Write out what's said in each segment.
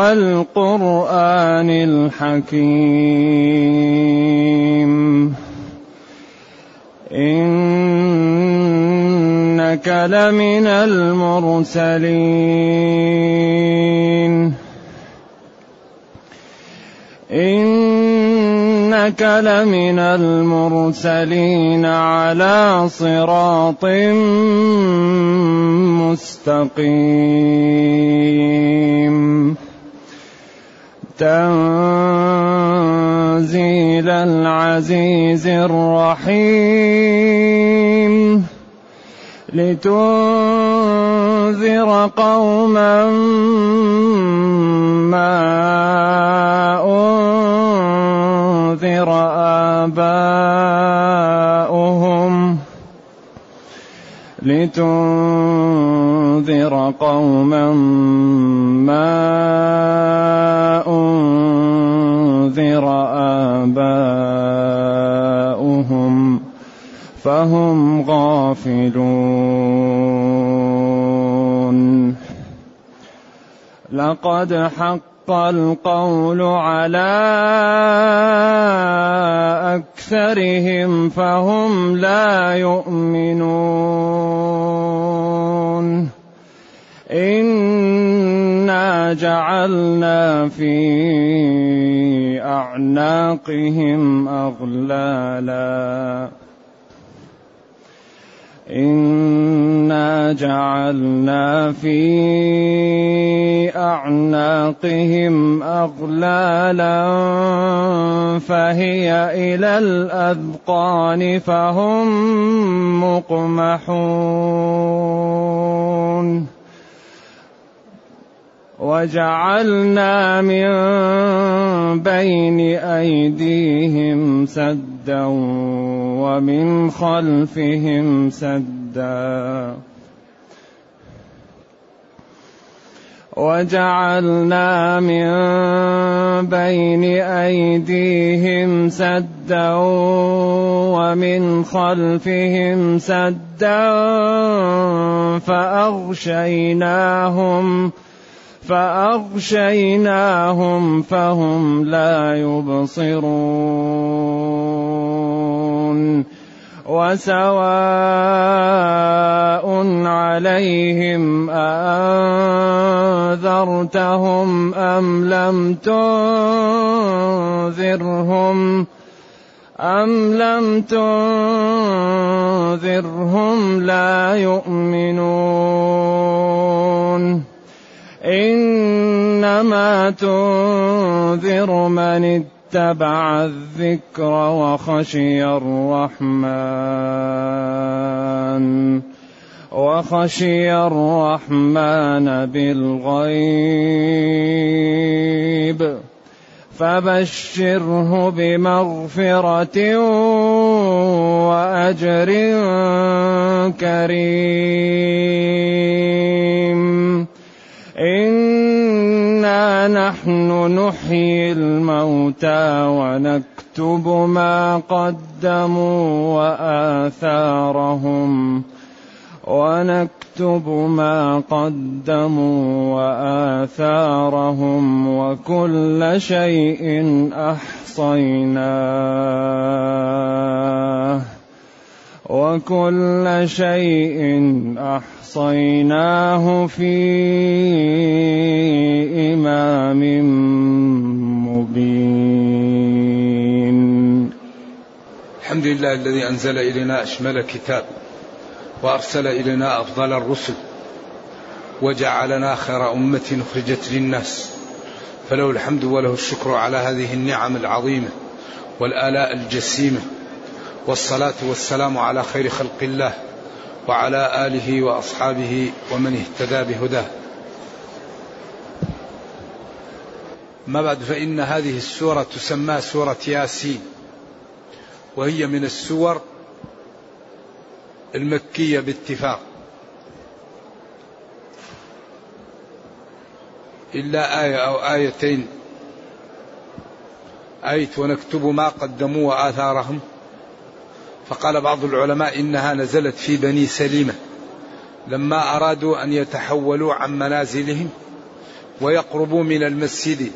والقرآن الحكيم. إنك لمن المرسلين. إنك لمن المرسلين على صراط مستقيم. تنزيل العزيز الرحيم. لتنذر قوما ما أنذر آباؤهم. لتنذر قوما فهم غافلون. لقد حق القول على أكثرهم فهم لا يؤمنون. إنا جعلنا في أعناقهم أغلالا. إنا جعلنا في أعناقهم أغلالا فهي إلى الأذقان فهم مقمحون وجعلنا من بين أيديهم سدا ومن خلفهم سدا. وجعلنا من بين أيديهم سدا ومن خلفهم سدا فأغشيناهم فأغشيناهم فهم لا يبصرون. وسواء عليهم أأنذرتهم أم لم تنذرهم؟ أم لم تنذرهم لا يؤمنون. إنما تنذر من اتبع الذكر وخشي الرحمن وخشي الرحمن بالغيب. فبشره بمغفرة وأجر كريم. إنا نحن نحيي الموتى ونكتب ما قدموا وآثارهم ونكتب ما قدموا وآثارهم وكل شيء أحصيناه وكل شيء أحصيناه في إمام مبين. الحمد لله الذي أنزل إلينا أشمل كتاب وأرسل إلينا أفضل الرسل وجعلنا خير أمة أخرجت للناس. فله الحمد وله الشكر على هذه النعم العظيمة والآلاء الجسيمة. والصلاة والسلام على خير خلق الله وعلى آله وأصحابه ومن اهتدى بهداه. ما بعد فإن هذه السورة تسمى سورة ياسين وهي من السور المكية باتفاق. إلا آية أو آيتين. آية ونكتب ما قدموا وآثارهم فقال بعض العلماء إنها نزلت في بني سليمة لما أرادوا أن يتحولوا عن منازلهم ويقربوا من المسجد.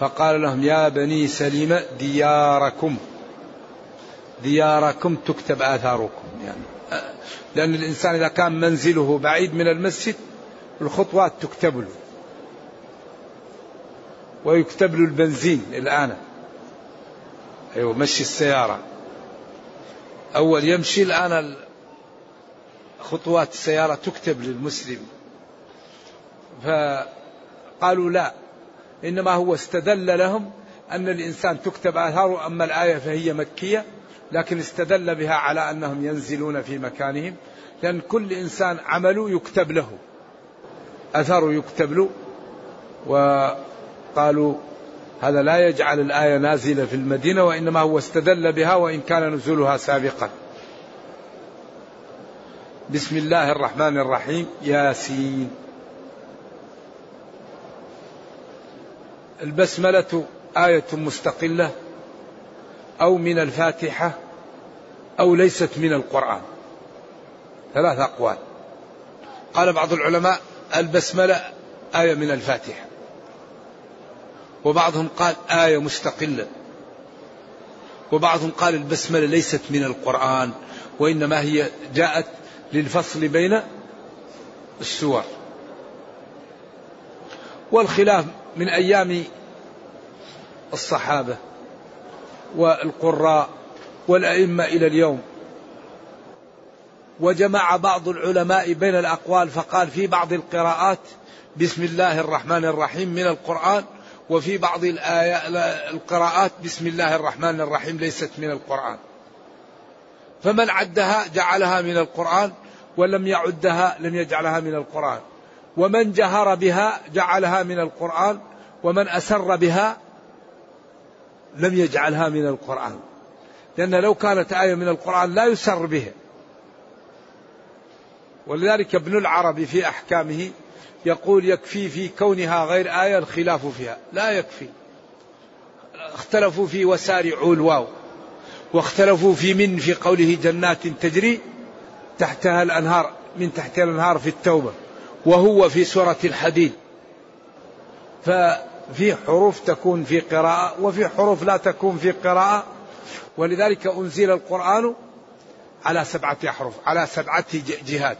فقال لهم يا بني سليمة دياركم دياركم تكتب آثاركم. يعني لأن الإنسان إذا كان منزله بعيد من المسجد الخطوات تكتب له ويكتب له البنزين الآن. أيوة مشي السيارة. أول يمشي الآن خطوات السيارة تكتب للمسلم. فقالوا لا. إنما هو استدل لهم أن الإنسان تكتب آثاره أما الآية فهي مكية لكن استدل بها على أنهم ينزلون في مكانهم لأن كل إنسان عمله يكتب له أثره يكتب له. وقالوا هذا لا يجعل الآية نازلة في المدينة وإنما هو استدل بها وإن كان نزولها سابقا. بسم الله الرحمن الرحيم. ياسين. البسملة آية مستقلة أو من الفاتحة أو ليست من القرآن. ثلاث أقوال. قال بعض العلماء البسملة آية من الفاتحة. وبعضهم قال آية مستقلة. وبعضهم قال البسملة ليست من القرآن وإنما هي جاءت للفصل بين السور. والخلاف من أيام الصحابة والقراء والأئمة إلى اليوم. وجمع بعض العلماء بين الأقوال فقال في بعض القراءات بسم الله الرحمن الرحيم من القرآن وفي بعض القراءات بسم الله الرحمن الرحيم ليست من القرآن. فمن عدها جعلها من القرآن ولم يعدها لم يجعلها من القرآن. ومن جهر بها جعلها من القرآن ومن أسر بها لم يجعلها من القرآن. لأن لو كانت آية من القرآن لا يسر بها. ولذلك ابن العربي في أحكامه يقول يكفي في كونها غير آية الخلاف فيها. لا يكفي. اختلفوا في وسارعوا الواو. واختلفوا في من في قوله جنات تجري تحتها الأنهار من تحتها الأنهار في التوبة. وهو في سورة الحديد. ففي حروف تكون في قراءة وفي حروف لا تكون في قراءة. ولذلك أنزل القرآن على سبعة أحرف على سبعة جهات.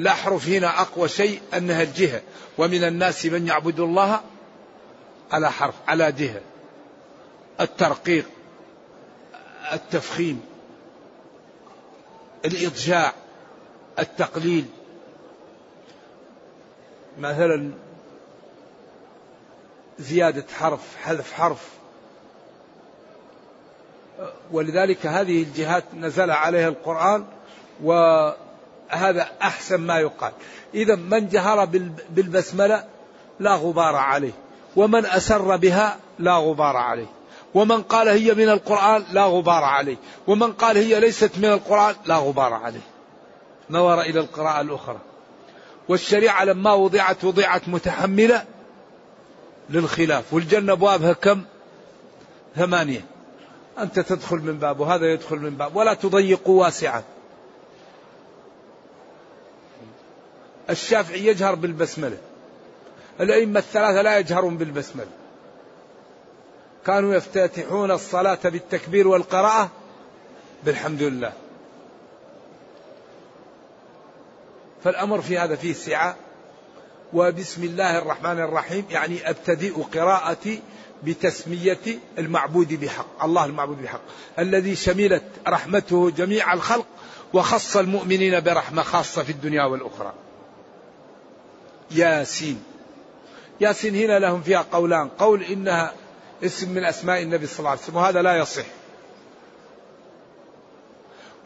الأحرف هنا أقوى شيء أنها الجهة. ومن الناس من يعبد الله على حرف على جهة. الترقيق التفخيم الإضجاع التقليل. مثلا زيادة حرف حذف حرف. ولذلك هذه الجهات نزل عليها القرآن وهذا أحسن ما يقال. إذا من جهر بالبسملة لا غبار عليه. ومن أسر بها لا غبار عليه. ومن قال هي من القرآن لا غبار عليه. ومن قال هي ليست من القرآن لا غبار عليه. نظر إلى القراءة الأخرى. والشريعة لما وضعت وضعت متحملة للخلاف. والجنة أبوابها كم؟ ثمانية. أنت تدخل من باب وهذا يدخل من باب ولا تضيقوا واسعا الشافعي يجهر بالبسملة. الأئمة الثلاثة لا يجهرون بالبسملة. كانوا يفتتحون الصلاة بالتكبير والقراءة بالحمد لله. فالأمر في هذا فيه سعة. وبسم الله الرحمن الرحيم يعني أبتدئ قراءتي بتسمية المعبود بحق الله المعبود بحق. الذي شملت رحمته جميع الخلق وخص المؤمنين برحمة خاصة في الدنيا والأخرى. ياسين. ياسين هنا لهم فيها قولان. قول إنها اسم من أسماء النبي صلى الله عليه وسلم وهذا لا يصح.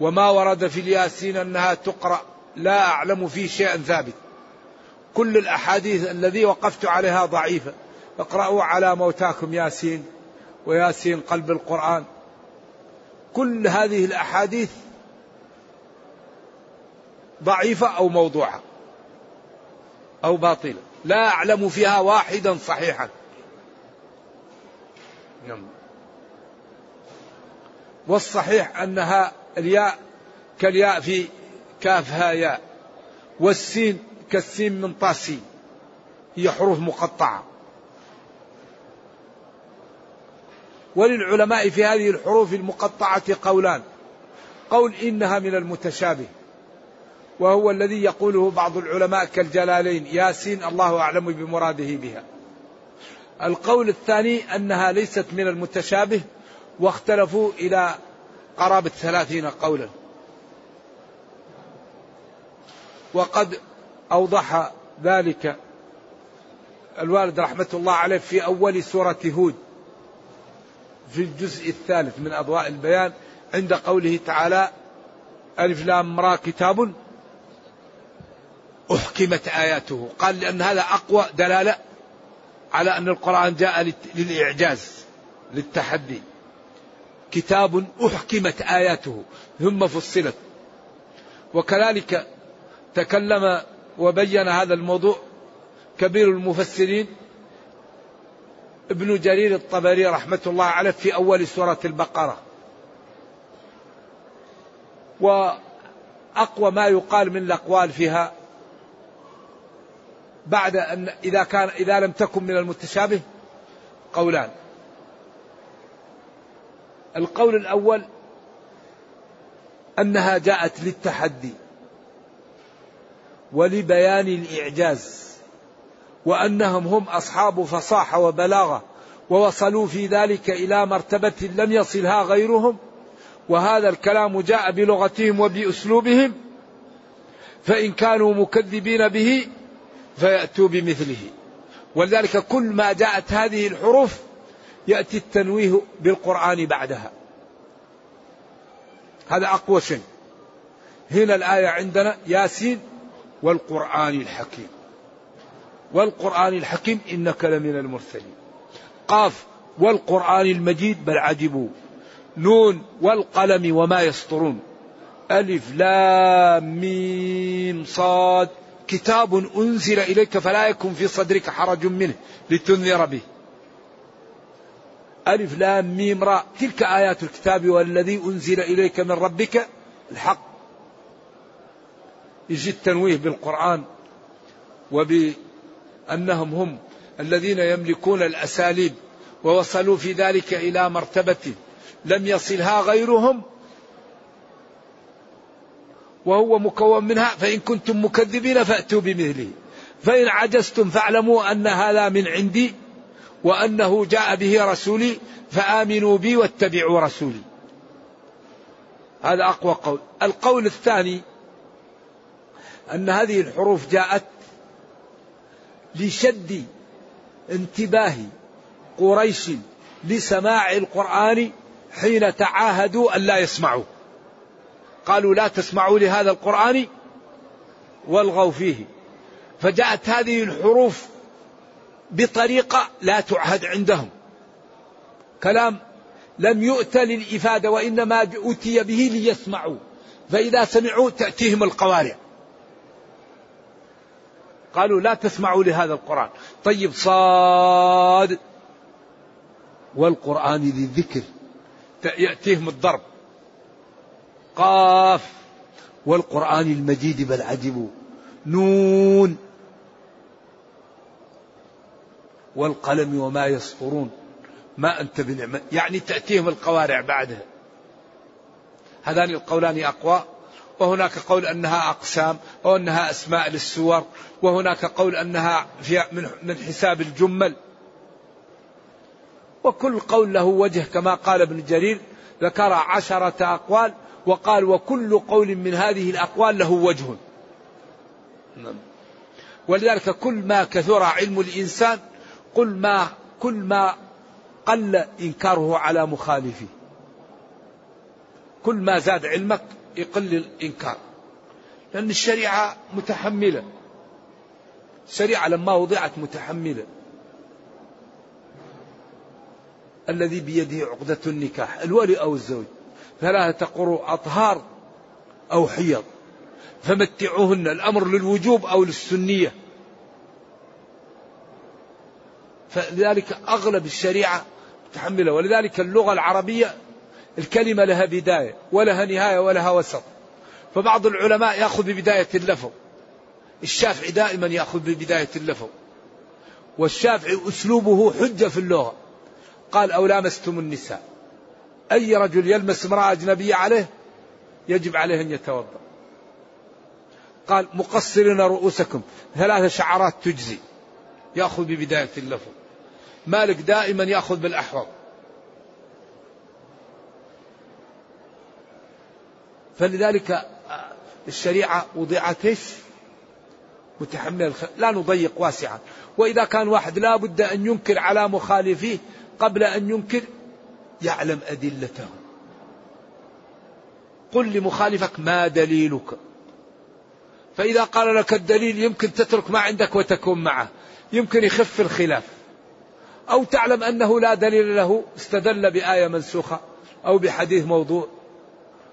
وما ورد في الياسين أنها تقرأ لا أعلم فيه شيئا ثابت. كل الأحاديث الذي وقفت عليها ضعيفة. اقرأوا على موتاكم ياسين وياسين قلب القرآن. كل هذه الأحاديث ضعيفة أو موضوعة. أو باطلة. لا أعلم فيها واحدا صحيحا. نعم. والصحيح أنها الياء كالياء في كافها ياء والسين كالسين من طاسين هي حروف مقطعة. وللعلماء في هذه الحروف المقطعة قولان. قول إنها من المتشابه. وهو الذي يقوله بعض العلماء كالجلالين ياسين الله أعلم بمراده بها. القول الثاني أنها ليست من المتشابه واختلفوا إلى قرابة ثلاثين قولا. وقد أوضح ذلك الوالد رحمة الله عليه في أول سورة هود في الجزء الثالث من أضواء البيان عند قوله تعالى ألف لام را كتاب أحكمت آياته. قال لأن هذا أقوى دلالة على أن القرآن جاء للإعجاز للتحدي. كتاب أحكمت آياته ثم فصلت. وكذلك تكلم وبين هذا الموضوع كبير المفسرين ابن جرير الطبري رحمة الله عليه في أول سورة البقرة. وأقوى ما يقال من الأقوال فيها بعد أن إذا كان إذا لم تكن من المتشابه قولان. القول الأول أنها جاءت للتحدي ولبيان الإعجاز وأنهم هم أصحاب فصاحة وبلاغة ووصلوا في ذلك إلى مرتبة لم يصلها غيرهم وهذا الكلام جاء بلغتهم وبأسلوبهم فإن كانوا مكذبين به فيأتوا بمثله. ولذلك كل ما جاءت هذه الحروف يأتي التنويه بالقرآن بعدها. هذا أقوى شيء. هنا الآية عندنا ياسين والقرآن الحكيم. والقرآن الحكيم إنك لمن المرسلين. قاف والقرآن المجيد بل عجبوا. نون والقلم وما يسطرون. ألف لام ميم صاد كتاب أنزل إليك فلا يكن في صدرك حرج منه لتنذر به. ألف لام ميم راء. تلك آيات الكتاب والذي أنزل إليك من ربك الحق. يجي التنويه بالقرآن وبأنهم هم الذين يملكون الأساليب ووصلوا في ذلك إلى مرتبة لم يصلها غيرهم وهو مكون منها فإن كنتم مكذبين فأتوا بمثله. فإن عجزتم فاعلموا أن هذا من عندي وأنه جاء به رسولي فآمنوا بي واتبعوا رسولي. هذا أقوى قول. القول الثاني أن هذه الحروف جاءت لشد انتباه قريش لسماع القرآن حين تعاهدوا أن لا يسمعوا. قالوا لا تسمعوا لهذا القرآن والغوا فيه. فجاءت هذه الحروف بطريقة لا تعهد عندهم. كلام لم يؤت للإفادة وإنما أتي به ليسمعوا. فإذا سمعوا تأتيهم القوارع. قالوا لا تسمعوا لهذا القرآن. طيب صاد. والقرآن ذي الذكر يأتيهم الضرب. قاف. والقرآن المجيد بل عجبوا نون. والقلم وما يسطرون ما أنت بنعمة. يعني تأتيهم القوارع بعدها. هذان القولان أقوى. وهناك قول أنها أقسام. وأنها أسماء للسور. وهناك قول أنها من حساب الجمل. وكل قول له وجه كما قال ابن جرير. ذكر عشرة أقوال. وقال وكل قول من هذه الأقوال له وجه. نعم. ولذلك كل ما كثر علم الإنسان كل ما كل ما قل إنكاره على مخالفه كل ما زاد علمك يقل الإنكار. لأن الشريعة متحملة. الشريعة لما وضعت متحملة. الذي بيده عقدة النكاح الولي أو الزوج. ثلاثة قروء أطهار أو حيض. فمتعوهن الأمر للوجوب أو للسنية. فلذلك أغلب الشريعة تحملها ولذلك اللغة العربية الكلمة لها بداية ولها نهاية ولها وسط. فبعض العلماء يأخذ ببداية اللفظ. الشافعي دائما يأخذ ببداية اللفظ. والشافعي أسلوبه حجة في اللغة. قال أو لامستم النساء. أي رجل يلمس امرأة أجنبية عليه يجب عليه أن يتوضأ. قال مقصرين رؤوسكم. ثلاث شعرات تجزي. يأخذ ببداية اللفظ. مالك دائما يأخذ بالأحوط فلذلك الشريعة وضعت إيش؟ لا نضيق واسعا. وإذا كان واحد لا بد أن ينكر على مخالفيه قبل أن ينكر يعلم أدلته. قل لمخالفك ما دليلك. فإذا قال لك الدليل يمكن تترك ما عندك وتكون معه. يمكن يخف الخلاف. أو تعلم أنه لا دليل له استدل بآية منسوخة أو بحديث موضوع.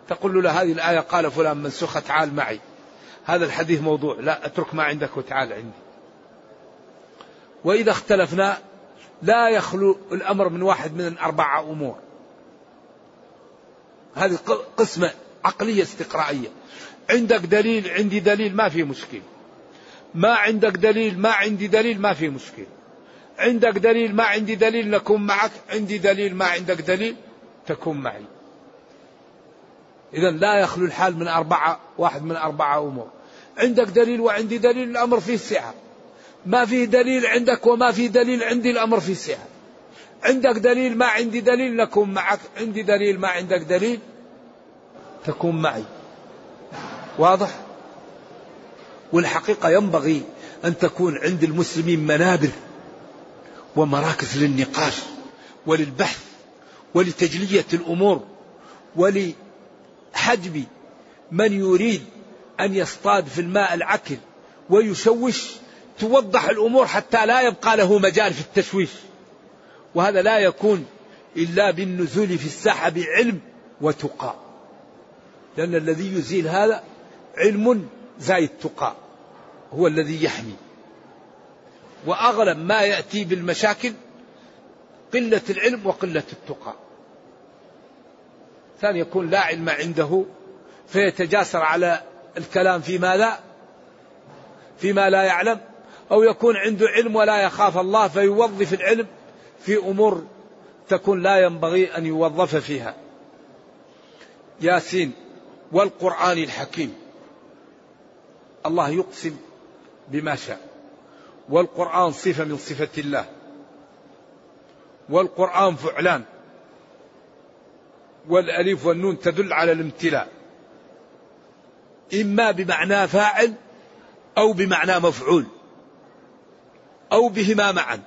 تقول له هذه الآية قال فلان منسوخة تعال معي. هذا الحديث موضوع لا أترك ما عندك وتعال عندي. وإذا اختلفنا لا يخلو الأمر من واحد من أربعة أمور. هذه قسمة عقلية استقرائية. عندك دليل عندي دليل ما في مشكلة. ما عندك دليل ما عندي دليل ما في مشكلة. عندك دليل ما عندي دليل نكون معك. عندي دليل ما عندك دليل تكون معي. إذا لا يخلو الحال من أربعة واحد من أربعة أمور. عندك دليل وعندي دليل الأمر فيه سعة. ما في دليل عندك وما في دليل عندي الأمر فيه سعة عندك دليل ما عندي دليل نكون معك. عندي دليل ما عندك دليل تكون معي. واضح؟ والحقيقة ينبغي أن تكون عند المسلمين منابر ومراكز للنقاش وللبحث ولتجلية الأمور ولحجب من يريد أن يصطاد في الماء العكر ويشوش توضح الأمور حتى لا يبقى له مجال في التشويش. وهذا لا يكون إلا بالنزول في الساحة بعلم وتقى. لأن الذي يزيل هذا علم زايد تقى. هو الذي يحمي. وأغلب ما يأتي بالمشاكل قلة العلم وقلة التقى. ثاني يكون لا علم عنده فيتجاسر على الكلام فيما لا فيما لا يعلم. أو يكون عنده علم ولا يخاف الله فيوظف العلم في أمور تكون لا ينبغي أن يوظف فيها. ياسين والقرآن الحكيم. الله يقسم بما شاء. والقرآن صفة من صفة الله. والقرآن فعلان. والألف والنون تدل على الامتلاء. إما بمعنى فاعل أو بمعنى مفعول. أو بهما معا.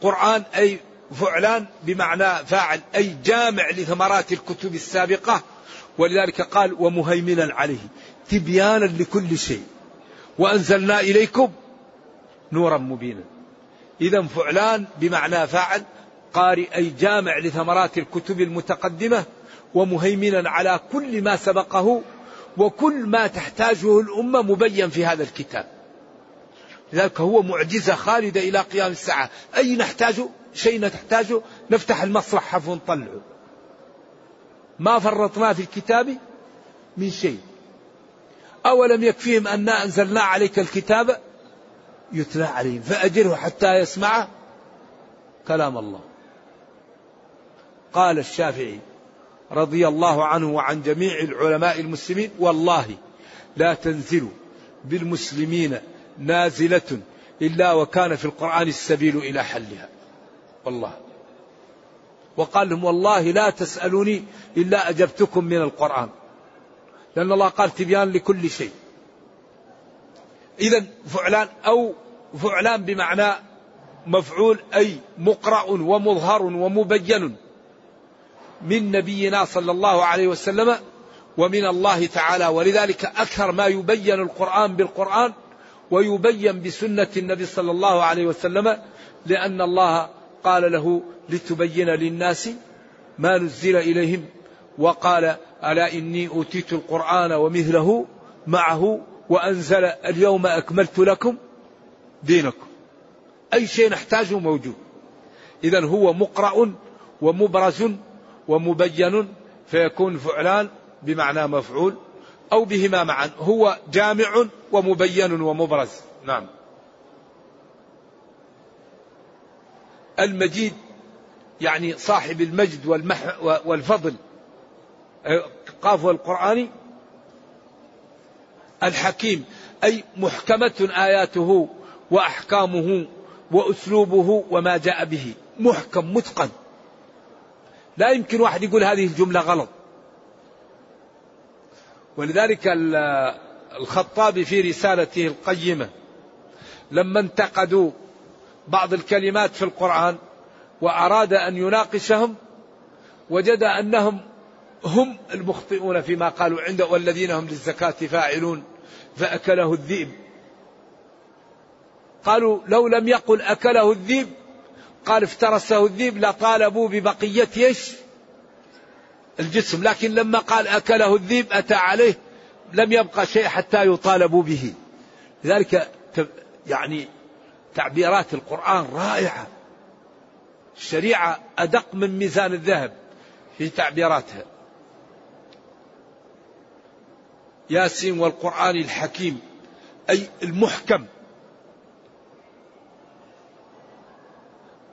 قرآن أي فعلان بمعنى فاعل أي جامع لثمرات الكتب السابقة. ولذلك قال ومهيمنا عليه تبيانا لكل شيء. وأنزلنا إليكم نورا مبينا. إذا فعلان بمعنى فاعل قارئ أي جامع لثمرات الكتب المتقدمة. ومهيمنا على كل ما سبقه وكل ما تحتاجه الأمة مبين في هذا الكتاب. لذلك هو معجزة خالدة إلى قيام الساعة. أي نحتاج؟ شيء نحتاجه نفتح المصحف ونطلعه ما فرطنا في الكتاب من شيء. أولم يكفيهم أنا أنزلنا عليك الكتاب يتلى عليهم. فأجره حتى يسمع كلام الله. قال الشافعي رضي الله عنه وعن جميع العلماء المسلمين والله لا تنزل بالمسلمين نازلة إلا وكان في القرآن السبيل إلى حلها. والله. وقال لهم والله لا تسألوني إلا أجبتكم من القرآن. لأن الله قال تبيان لكل شيء. إذا فعلان أو فعلان بمعنى مفعول أي مقرأ ومظهر ومبين من نبينا صلى الله عليه وسلم ومن الله تعالى. ولذلك أكثر ما يبين القرآن بالقرآن ويبين بسنة النبي صلى الله عليه وسلم لأن الله قال له لتبين للناس ما نزل إليهم وقال ألا إني أوتيت القرآن ومثله معه وأنزل اليوم أكملت لكم دينكم. أي شيء نحتاجه موجود. إذا هو مقرأ ومبرز ومبين فيكون فعلان بمعنى مفعول أو بهما معا. هو جامع ومبين ومبرز. نعم. المجيد يعني صاحب المجد والمح والفضل. قاف القرآن. الحكيم. أي محكمة آياته وأحكامه وأسلوبه وما جاء به. محكم متقن. لا يمكن واحد يقول هذه الجملة غلط. ولذلك الخطابي في رسالته القيمة. لما انتقدوا بعض الكلمات في القرآن وأراد أن يناقشهم وجد أنهم هم المخطئون فيما قالوا عنده والذين هم للزكاة فاعلون فأكله الذئب. قالوا لو لم يقل أكله الذئب قال افترسه الذئب لطالبوا ببقية إيش؟ الجسم لكن لما قال أكله الذئب أتى عليه لم يبقى شيء حتى يطالبوا به. لذلك يعني تعبيرات القرآن رائعة. الشريعة أدق من ميزان الذهب في تعبيراتها. ياسين والقرآن الحكيم أي المحكم.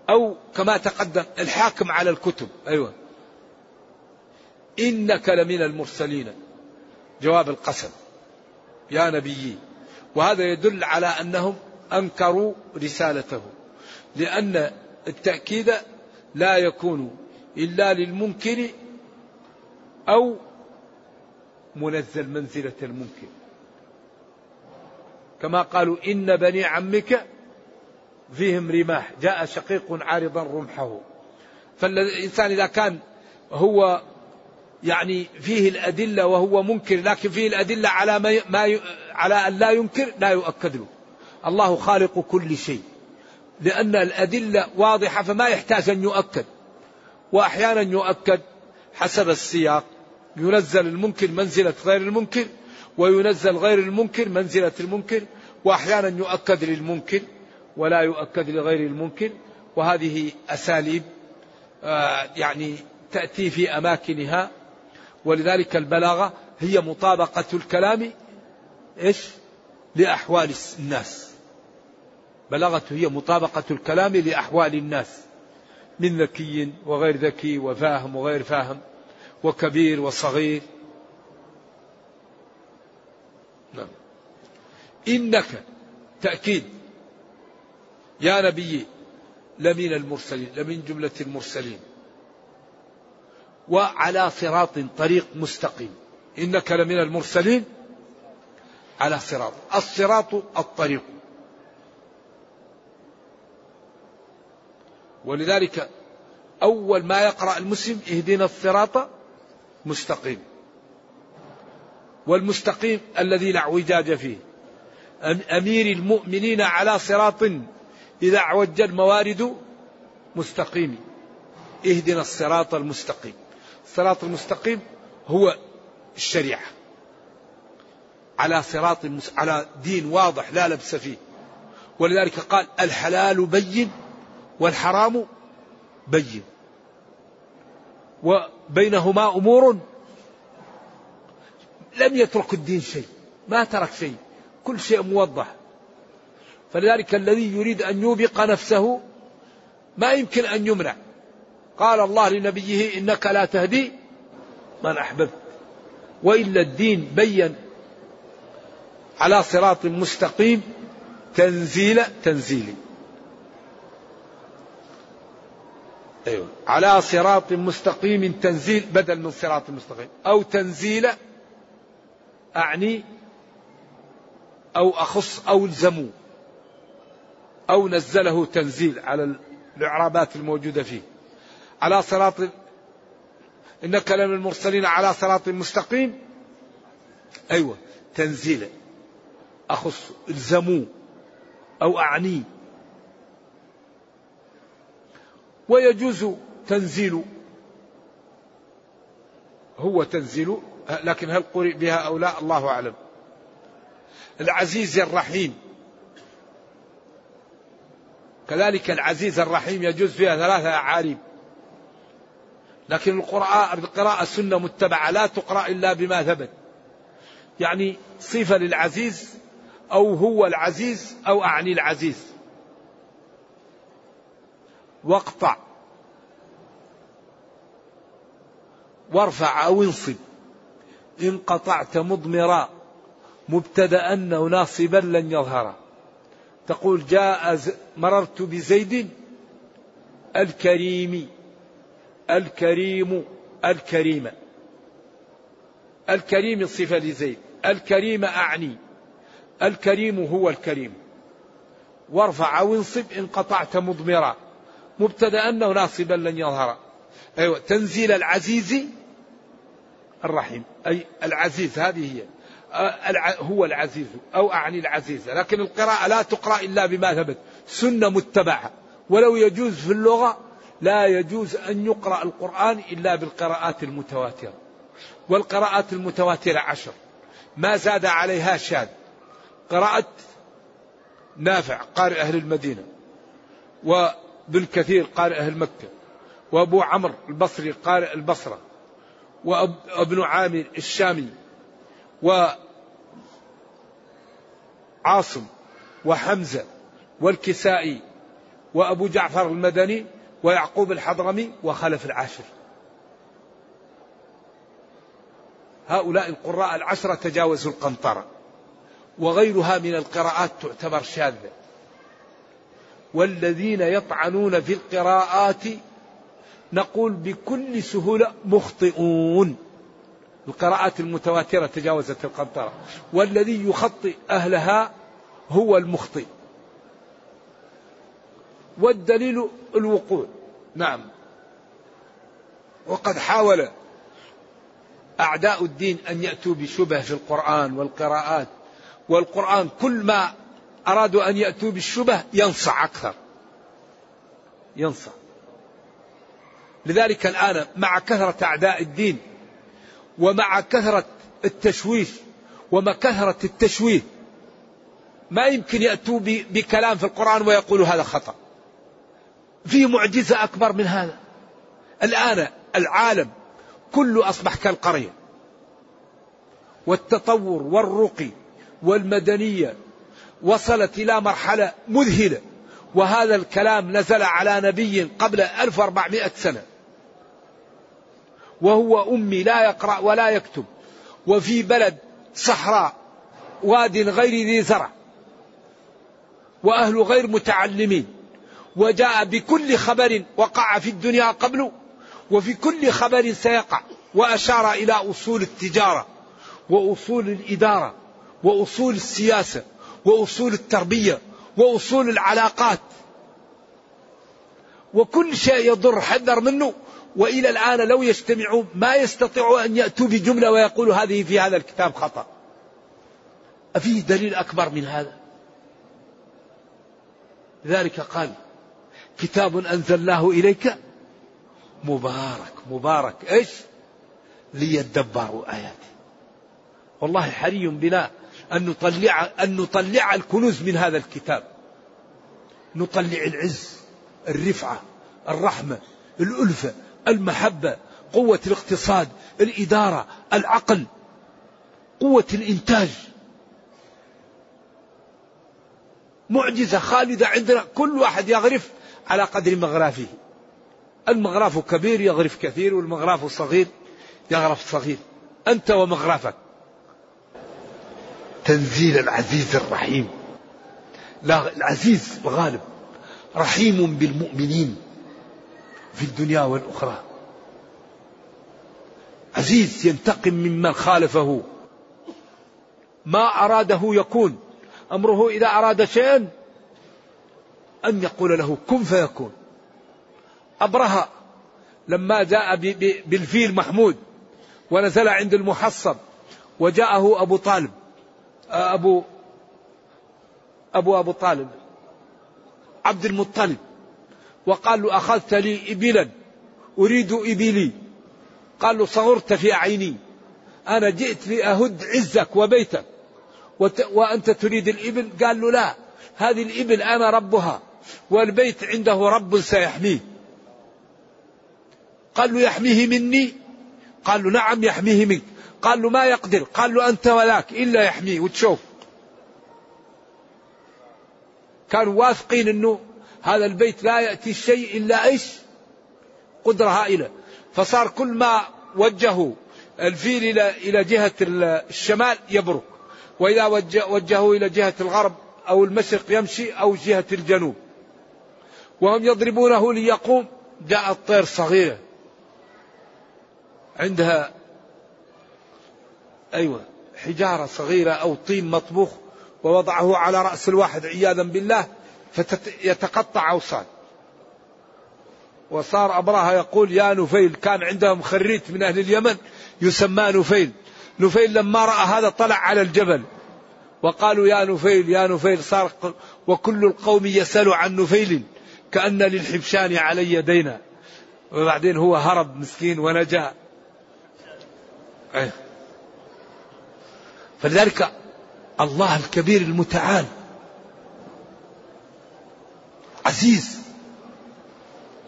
أو كما تقدم الحاكم على الكتب. أيوة. إنك لمن المرسلين. جواب القسم. يا نبيي وهذا يدل على أنهم أنكروا رسالته. لأن التأكيد لا يكون إلا للمنكر أو منزل منزلة المنكر. كما قالوا إن بني عمك فيهم رماح. جاء شقيق عارضا رمحه. فالإنسان إذا كان هو يعني فيه الأدلة وهو منكر لكن فيه الأدلة على ما, ما على أن لا ينكر لا يؤكد له. الله خالق كل شيء. لأن الأدلة واضحة فما يحتاج أن يؤكد. وأحيانا يؤكد حسب السياق. ينزل المنكر منزلة غير المنكر وينزل غير المنكر منزلة المنكر وأحيانا يؤكد للمنكر ولا يؤكد لغير المنكر. وهذه أساليب آه، يعني تأتي في أماكنها. ولذلك البلاغة هي مطابقة الكلام إيش؟ لأحوال الناس. بلاغة هي مطابقة الكلام لأحوال الناس. من ذكي وغير ذكي وفاهم وغير فاهم وكبير وصغير. نعم. إنك تأكيد. يا نبي لمن المرسلين لمن جملة المرسلين. وعلى صراط طريق مستقيم. إنك لمن المرسلين على صراط. الصراط الطريق. ولذلك أول ما يقرأ المسلم اهدنا الصراط مستقيم. والمستقيم الذي لا اعوجاج فيه. أمير المؤمنين على صراط إذا اعوج الموارد مستقيم. اهدنا الصراط المستقيم. الصراط المستقيم هو الشريعة. على صراط على دين واضح لا لبس فيه. ولذلك قال الحلال بين والحرام بين. وبينهما أمور لم يترك الدين شيء ما ترك شيء كل شيء موضح. فلذلك الذي يريد أن يوبق نفسه ما يمكن أن يمنع. قال الله لنبيه إنك لا تهدي من أحببت. وإلا الدين بين على صراط مستقيم تنزيل تنزيل. أيوة. على صراط مستقيم تنزيل بدل من صراط مستقيم. أو تنزيل أعني أو أخص أو الزموا أو نزله تنزيل على الإعرابات الموجودة فيه. على صراط إنك لمن المرسلين على صراط مستقيم. أيوة. تنزيلا أخص الزموا أو أعني. ويجوز تنزيل. هو تنزيل لكن هل قرئ بها أو لا؟ الله أعلم. العزيز الرحيم. كذلك العزيز الرحيم يجوز فيها ثلاثة أعاريب. لكن القراءة القراءة سنة متبعة لا تقرأ إلا بما ثبت. يعني صفة للعزيز أو هو العزيز أو أعني العزيز. واقطع. وارفع أو انصب. إن قطعت مضمرا. مبتدأ ناصبا لن يظهر. تقول جاء مررت بزيد الكريم. الكريم الكريم. الكريم صفة لزيد. الكريم أعني. الكريم هو الكريم. وارفع أو انصب إن قطعت مضمرا مبتدأ أنه ناصبا لن يظهر. أيوه تنزيل العزيز الرحيم. أي العزيز هذه هي. هو العزيز أو أعني العزيز. لكن القراءة لا تقرأ إلا بما ثبت. سنة متبعة. ولو يجوز في اللغة لا يجوز أن يقرأ القرآن إلا بالقراءات المتواترة. والقراءات المتواترة عشر. ما زاد عليها شاذ. قراءه نافع قارئ أهل المدينة. و بن كثير قارئ أهل مكة. وأبو عمرو البصري قارئ البصرة. وابن عامر الشامي. وعاصم وحمزة والكسائي وأبو جعفر المدني. ويعقوب الحضرمي وخلف العاشر. هؤلاء القراء العشرة تجاوزوا القنطرة وغيرها من القراءات تعتبر شاذة. والذين يطعنون في القراءات نقول بكل سهولة مخطئون. القراءات المتواترة تجاوزت القنطرة والذي يخطئ أهلها هو المخطئ. والدليل الوقوع. نعم. وقد حاول أعداء الدين أن يأتوا بشبه في القرآن والقراءات والقرآن كل ما أرادوا أن يأتوا بالشبه ينصع أكثر. ينصع. لذلك الآن مع كثرة أعداء الدين ومع كثرة التشويش ومع كثرة التشويه ما يمكن يأتوا بكلام في القرآن ويقولوا هذا خطأ. في معجزة أكبر من هذا. الآن العالم كله أصبح كالقرية. والتطور والرقي والمدنية وصلت إلى مرحلة مذهلة. وهذا الكلام نزل على نبي قبل 1400 سنة. وهو أمي لا يقرأ ولا يكتب. وفي بلد صحراء واد غير ذي زرع. وأهل غير متعلمين. وجاء بكل خبر وقع في الدنيا قبله وفي كل خبر سيقع وأشار إلى أصول التجارة وأصول الإدارة وأصول السياسة وأصول التربية وأصول العلاقات وكل شيء يضر حذر منه وإلى الآن لو يجتمعوا ما يستطيعوا أن يأتوا بجملة ويقولوا هذه في هذا الكتاب خطأ. افيه دليل أكبر من هذا؟ لذلك قال كتاب أنزلناه إليك مبارك مبارك إيش؟ ليدبروا اياته. والله حري بنا أن نطلع أن نطلع الكنوز من هذا الكتاب. نطلع العز، الرفعة، الرحمة، الألفة، المحبة، قوة الاقتصاد، الإدارة، العقل، قوة الإنتاج. معجزة خالدة عندنا كل واحد يغرف على قدر مغرافه. المغراف كبير يغرف كثير والمغراف صغير يغرف صغير. أنت ومغرفك. تنزيل العزيز الرحيم لا العزيز الغالب رحيم بالمؤمنين في الدنيا والأخرى عزيز ينتقم ممن خالفه ما أراده يكون أمره إذا أراد شيئا أن يقول له كن فيكون. أبرهة لما جاء بالفيل محمود ونزل عند المحصب وجاءه أبو طالب أبو أبو أبو طالب عبد المطلب وقال له أخذت لي إبلا أريد إبلي. قال له صغرت في عيني أنا جئت لأهد عزك وبيتك وأنت تريد الإبل؟ قال له لا هذه الإبل أنا ربها. والبيت عنده رب سيحميه. قال له يحميه مني؟ قال له نعم يحميه منك. قال له ما يقدر. قال له أنت ولاك إلا يحميه. وتشوف. كانوا واثقين أنه هذا البيت لا يأتي الشيء إلا إيش؟ قدرة هائلة. فصار كل ما وجهوا الفيل إلى إلى جهة الشمال يبرك وإذا وجهوا إلى جهة الغرب أو المشرق يمشي أو جهة الجنوب. وهم يضربونه ليقوم. جاء الطير صغيرة عندها أيوة حجارة صغيرة أو طين مطبوخ ووضعه على رأس الواحد عياذا بالله فيتقطع أوصال. وصار أبرهة يقول يا نفيل كان عندهم خريت من أهل اليمن يسمى نفيل. نفيل لما رأى هذا طلع على الجبل. وقالوا يا نفيل يا نفيل صار وكل القوم يسأل عن نفيل. كأن للحبشان علي دينا. وبعدين هو هرب مسكين ونجا. فلذلك الله الكبير المتعال. عزيز.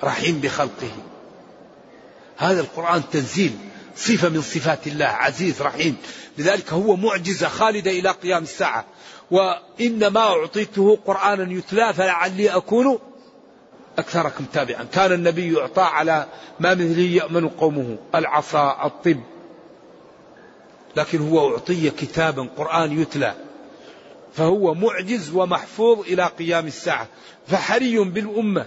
رحيم بخلقه. هذا القرآن تنزيل. صفة من صفات الله. عزيز رحيم. لذلك هو معجزة خالدة إلى قيام الساعة. وإنما أعطيته قرآنا يتلى فلعلي أكون أكثركم تابعا. كان النبي يعطى على ما مثله يأمن قومه العصا الطب. لكن هو أعطي كتابا قرآن يتلى. فهو معجز ومحفوظ إلى قيام الساعة. فحري بالأمة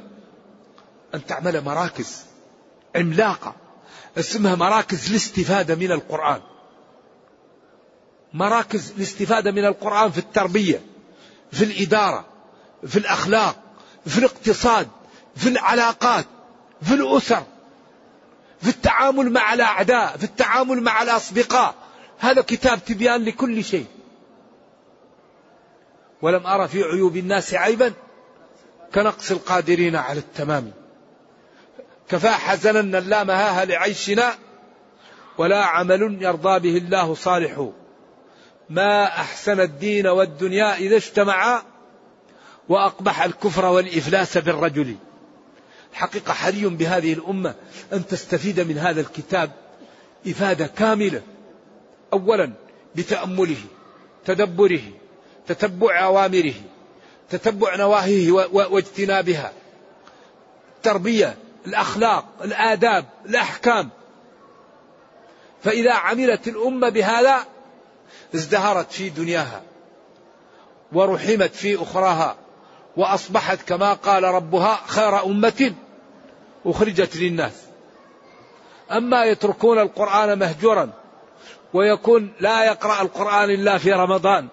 أن تعمل مراكز عملاقة. اسمها مراكز الاستفادة من القرآن. مراكز الاستفادة من القرآن في التربية في الإدارة في الأخلاق في الاقتصاد. في العلاقات في الأسر في التعامل مع الأعداء في التعامل مع الأصدقاء. هذا كتاب تبيان لكل شيء. ولم أرى في عيوب الناس عيبا كنقص القادرين على التمام. كفى حزنا لا مهاها لعيشنا ولا عمل يرضى به الله صالح. ما أحسن الدين والدنيا إذا اجتمعا وأقبح الكفر والإفلاس بالرجل. حقيقة حري بهذه الأمة أن تستفيد من هذا الكتاب إفادة كاملة. أولا بتأمله تدبره تتبع أوامره تتبع نواهيه واجتنابها. التربية الأخلاق الآداب الأحكام. فإذا عملت الأمة بهذا ازدهرت في دنياها ورحمت في أخراها وأصبحت كما قال ربها خير أمة. أخرجت للناس. أما يتركون القرآن مهجورا ويكون لا يقرأ القرآن إلا في رمضان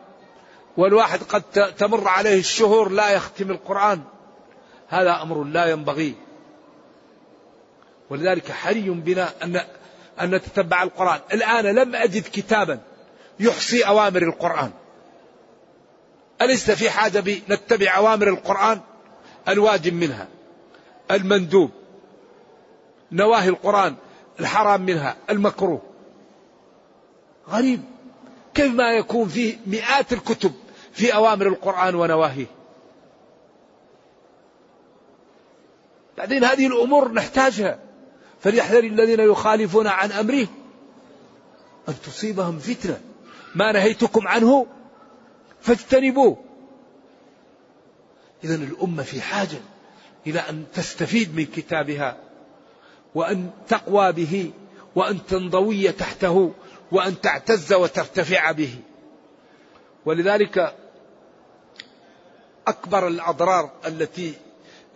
والواحد قد تمر عليه الشهور لا يختم القرآن هذا أمر لا ينبغي. ولذلك حري بنا أن أن نتتبع القرآن. الآن لم أجد كتابا يحصي أوامر القرآن. أليس في حاجة بنتبع أوامر القرآن؟ الواجب منها. المندوب. نواهي القرآن الحرام منها المكروه. غريب. كيف ما يكون فيه مئات الكتب في أوامر القرآن ونواهيه. بعدين هذه الأمور نحتاجها. فليحذر الذين يخالفون عن أمره أن تصيبهم فتنة. ما نهيتكم عنه فاجتنبوه. إذا الأمة في حاجة إلى أن تستفيد من كتابها. وأن تقوى به وأن تنضوي تحته وأن تعتز وترتفع به. ولذلك أكبر الأضرار التي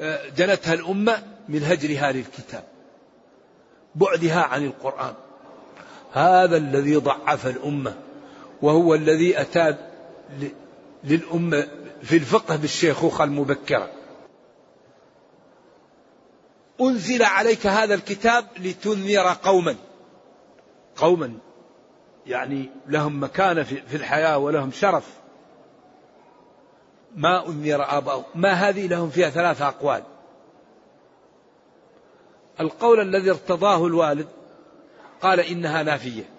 آه، جنتها الأمة من هجرها للكتاب بعدها عن القرآن. هذا الذي ضعف الأمة وهو الذي أتى للأمة في الفقه بالشيخوخة المبكرة. أنزل عليك هذا الكتاب لتنذر قوما. قوما يعني لهم مكانة في الحياة ولهم شرف. ما أنذر آباؤهم. ما هذه لهم فيها ثلاثة أقوال. القول الذي ارتضاه الوالد قال إنها نافية.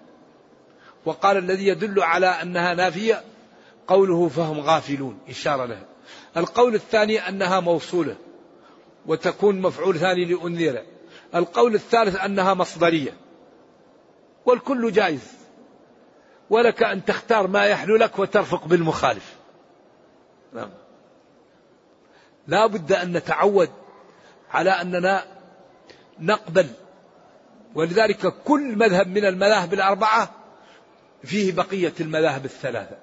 وقال الذي يدل على أنها نافية قوله فهم غافلون إشارة له القول الثاني أنها موصولة. وتكون مفعول ثاني لأنذر. القول الثالث أنها مصدرية. والكل جائز. ولك أن تختار ما يحلو لك وترفق بالمخالف. نعم. لا بد أن نتعود على أننا نقبل. ولذلك كل مذهب من المذاهب الأربعة فيه بقية المذاهب الثلاثة.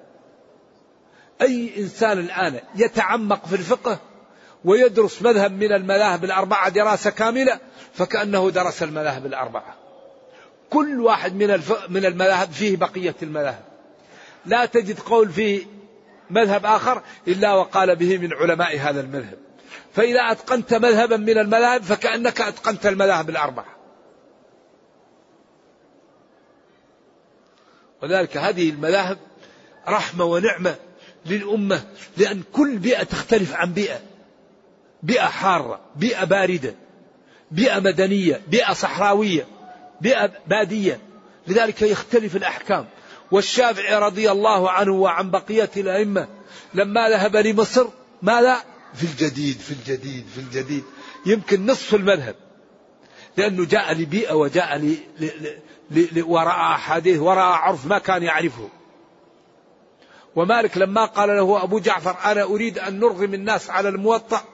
أي إنسان الآن يتعمق في الفقه ويدرس مذهب من المذاهب الأربعة دراسة كاملة فكأنه درس المذاهب الأربعة. كل واحد من من المذاهب فيه بقية المذاهب. لا تجد قول في مذهب آخر إلا وقال به من علماء هذا المذهب. فإذا أتقنت مذهبا من المذاهب فكأنك أتقنت المذاهب الأربعة. وذلك هذه المذاهب رحمة ونعمة للأمة لأن كل بيئة تختلف عن بيئة. بيئة حارة بيئة باردة بيئة مدنية بيئة صحراوية بيئة بادية. لذلك يختلف الأحكام. والشافعي رضي الله عنه وعن بقية الأئمة لما ذهب لمصر ماذا؟ في الجديد في الجديد في الجديد. يمكن نصف المذهب. لأنه جاء لبيئة وجاء. ورأى أحاديث ورأى عرف ما كان يعرفه. ومالك لما قال له أبو جعفر أنا أريد أن نرغم الناس على الموطأ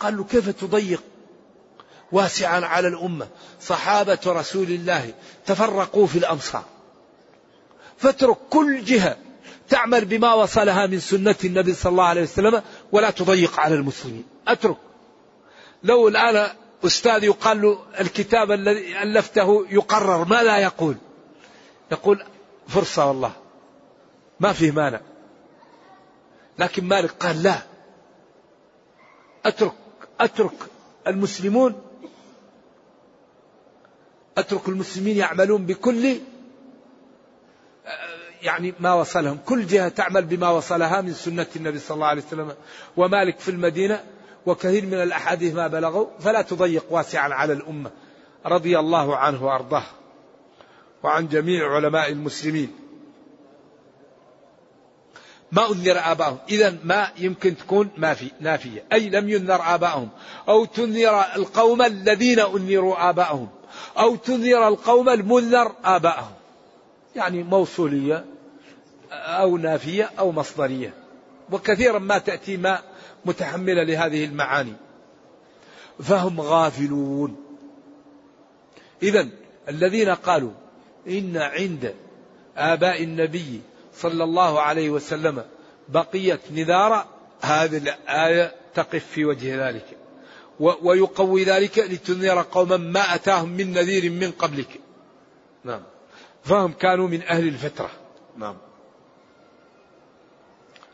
قال له كيف تضيق واسعا على الأمة؟ صحابة رسول الله تفرقوا في الأمصار فاترك كل جهة تعمل بما وصلها من سنة النبي صلى الله عليه وسلم ولا تضيق على المسلمين. اترك. لو الآن أستاذ يقال له الكتاب الذي ألفته يقرر ما لا يقول؟ يقول فرصة والله ما فيه مانع. لكن مالك قال لا. اترك. أترك المسلمون أترك المسلمين يعملون بكل يعني ما وصلهم. كل جهة تعمل بما وصلها من سنة النبي صلى الله عليه وسلم. ومالك في المدينة وكثير من الأحاديث ما بلغوا فلا تضيق واسعا على الأمة. رضي الله عنه وأرضاه. وعن جميع علماء المسلمين. ما أنذر آباؤهم. إذا ما يمكن تكون ما في نافية أي لم ينذر آباؤهم. أو تنذر القوم الذين أنذروا آباؤهم. أو تنذر القوم المنذر آباءهم يعني موصولية أو نافية أو مصدرية. وكثيرا ما تأتي ما متحملة لهذه المعاني. فهم غافلون. إذا الذين قالوا إن عند آباء النبي صلى الله عليه وسلم بقية نذارا هذه الآية تقف في وجه ذلك. ويقوي ذلك لتنذر قوما ما أتاهم من نذير من قبلك. نعم. فهم كانوا من أهل الفترة. نعم.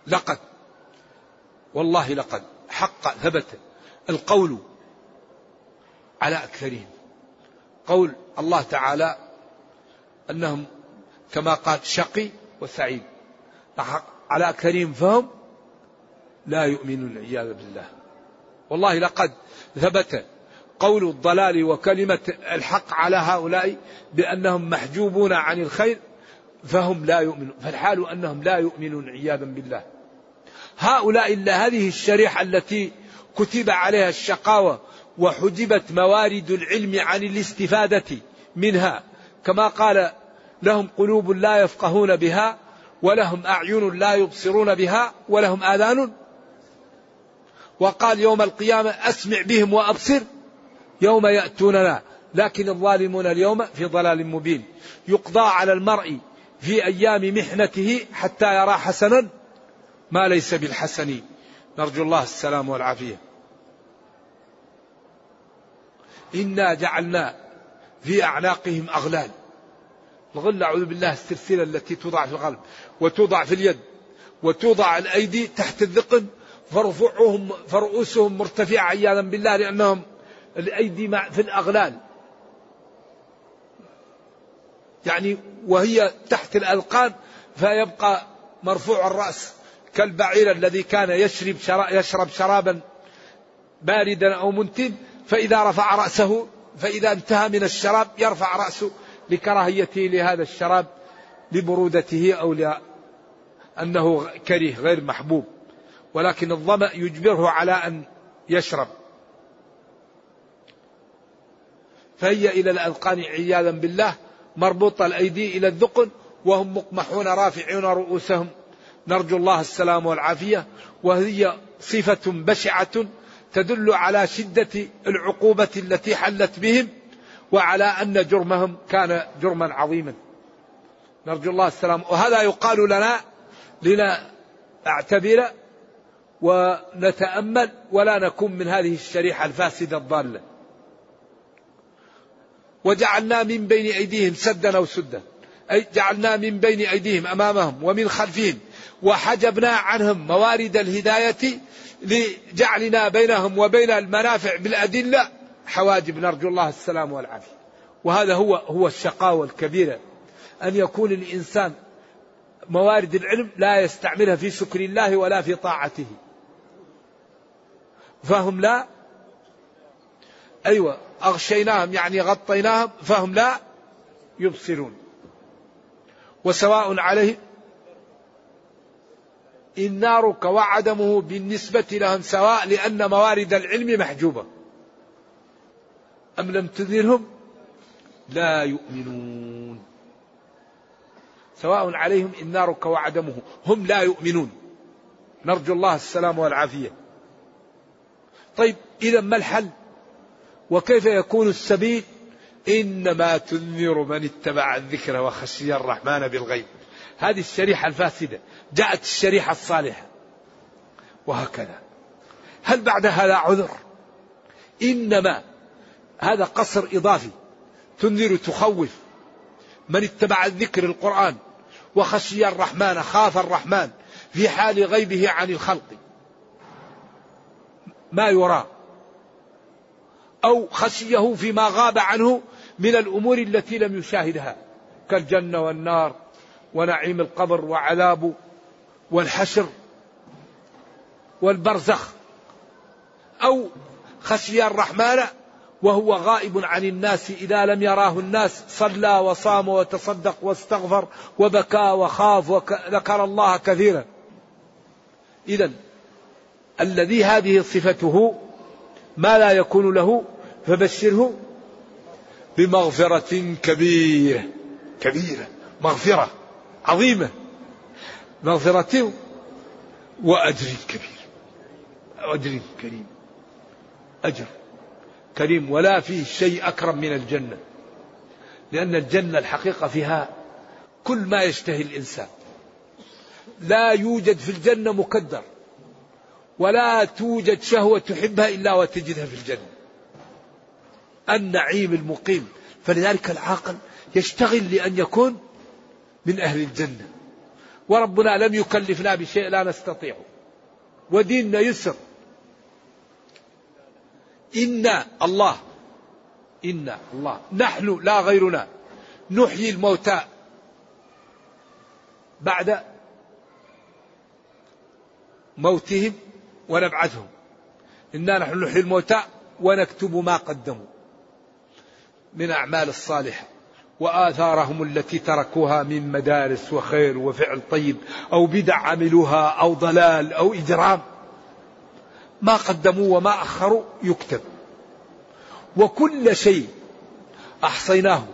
لقد. والله لقد. حق ثبت القول على أكثرهم. قول الله تعالى أنهم كما قال شقي وسعيد. على أكثرهم فهم لا يؤمنون عياذا بالله. والله لقد ثبت قول الضلال وكلمة الحق على هؤلاء بأنهم محجوبون عن الخير فهم لا يؤمنون. فالحال أنهم لا يؤمنون عياذا بالله. هؤلاء إلا هذه الشريحة التي كتب عليها الشقاوة وحجبت موارد العلم عن الاستفادة منها. كما قال لهم قلوب لا يفقهون بها ولهم أعين لا يبصرون بها ولهم آذان. وقال يوم القيامة أسمع بهم وأبصر يوم يأتوننا. لكن الظالمون اليوم في ضلال مبين. يقضى على المرء في أيام محنته حتى يرى حسنا ما ليس بالحسن. نرجو الله السلام والعافية. إنا جعلنا في أعناقهم أغلال. الغل أعوذ بالله السلسلة التي توضع في القلب وتوضع في اليد وتوضع الأيدي تحت الذقن فرفعهم فرؤوسهم مرتفعة عياذا بالله لأنهم الأيدي في الأغلال. يعني وهي تحت الألقان فيبقى مرفوع الرأس كالبعير الذي كان يشرب شراب يشرب شرابا باردا أو منتن فإذا رفع رأسه فإذا انتهى من الشراب يرفع رأسه لكراهيته لهذا الشراب لبرودته أو لأنه كريه غير محبوب ولكن الظمأ يجبره على أن يشرب. فهي إلى الأذقان عياذا بالله مربوطة الأيدي إلى الذقن وهم مقمحون رافعون رؤوسهم. نرجو الله السلام والعافية. وهي صفة بشعة تدل على شدة العقوبة التي حلت بهم. وعلى أن جرمهم كان جرما عظيما. نرجو الله السلام. وهذا يقال لنا لنعتبر ونتأمل ولا نكون من هذه الشريحة الفاسدة الضالة. وجعلنا من بين أيديهم سدا أو سدا. أي جعلنا من بين أيديهم أمامهم ومن خلفهم. وحجبنا عنهم موارد الهداية لجعلنا بينهم وبين المنافع بالأدلة حواجب نرجو الله السلام والعافية. وهذا هو هو الشقاوة الكبيرة أن يكون الإنسان موارد العلم لا يستعملها في شكر الله ولا في طاعته. فهم لا أيوة أغشيناهم يعني غطيناهم فهم لا يبصرون. وسواء عليهم النار وعدمه بالنسبة لهم سواء لأن موارد العلم محجوبة. أم لم تذرهم لا يؤمنون. سواء عليهم النار وعدمه هم لا يؤمنون. نرجو الله السلام والعافية. طيب إذا ما الحل؟ وكيف يكون السبيل؟ إنما تنذر من اتبع الذكر وخشي الرحمن بالغيب. هذه الشريحة الفاسدة. جاءت الشريحة الصالحة. وهكذا. هل بعد هذا عذر؟ إنما هذا قصر إضافي تنذر تخوف. من اتبع الذكر القرآن وخشي الرحمن خاف الرحمن في حال غيبه عن الخلق. ما يرى أو خشيه فيما غاب عنه من الأمور التي لم يشاهدها كالجنة والنار ونعيم القبر وعذابه والحشر والبرزخ. أو خشي الرحمن وهو غائب عن الناس إذا لم يراه الناس صلى وصام وتصدق واستغفر وبكى وخاف وذكر الله كثيرا. إذا الذي هذه صفته ما لا يكون له فبشره بمغفرة كبيرة. كبيرة مغفرة عظيمة. مغفرة وأجر كبير. أجر كريم. أجر. كريم ولا فيه شيء أكرم من الجنة. لأن الجنة الحقيقة فيها كل ما يشتهي الإنسان. لا يوجد في الجنة مكدر ولا توجد شهوة تحبها إلا وتجدها في الجنة. النعيم المقيم. فلذلك العاقل يشتغل لأن يكون من أهل الجنة. وربنا لم يكلفنا بشيء لا نستطيعه وديننا يسر. إنا الله. إنا الله. نحن لا غيرنا. نحيي الموتى. بعد موتهم ونبعثهم. إنا نحن نحيي الموتى ونكتب ما قدموا. من أعمال الصالحة. وآثارهم التي تركوها من مدارس وخير وفعل طيب. أو بدع عملوها أو ضلال أو إجرام. ما قدموا وما أخروا يكتب. وكل شيء أحصيناه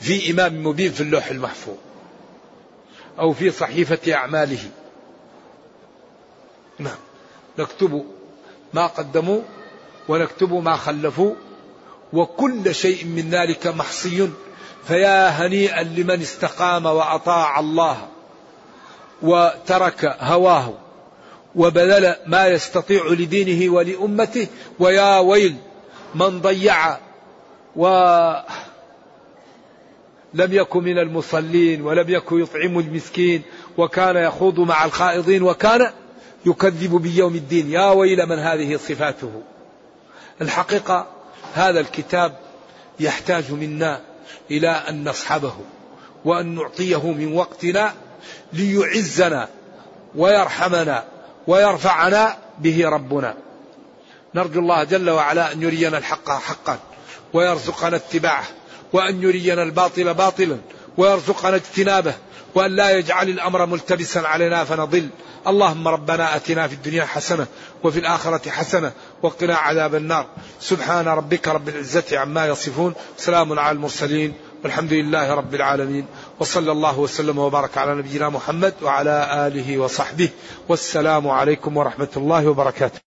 في إمام مبين في اللوح المحفوظ أو في صحيفة أعماله. نعم. نكتب ما قدموا ونكتب ما خلفوا وكل شيء من ذلك محصي. فيا هنيئا لمن استقام وأطاع الله وترك هواه وبذل ما يستطيع لدينه ولأمته. ويا ويل من ضيع ولم يكن من المصلين ولم يكن يطعم المسكين وكان يخوض مع الخائضين وكان يكذب بيوم الدين. يا ويل من هذه صفاته؟ الحقيقة هذا الكتاب يحتاج منا إلى أن نصحبه وأن نعطيه من وقتنا ليعزنا ويرحمنا. ويرفعنا به ربنا. نرجو الله جل وعلا أن يرينا الحق حقا ويرزقنا اتباعه وأن يرينا الباطل باطلا ويرزقنا اجتنابه وأن لا يجعل الأمر ملتبسا علينا فنضل. اللهم ربنا أتنا في الدنيا حسنة وفي الآخرة حسنة وقنا عذاب النار. سبحان ربك رب العزة عما يصفون. سلام على المرسلين. والحمد لله رب العالمين. وصلى الله وسلم وبارك على نبينا محمد وعلى آله وصحبه. والسلام عليكم ورحمة الله وبركاته.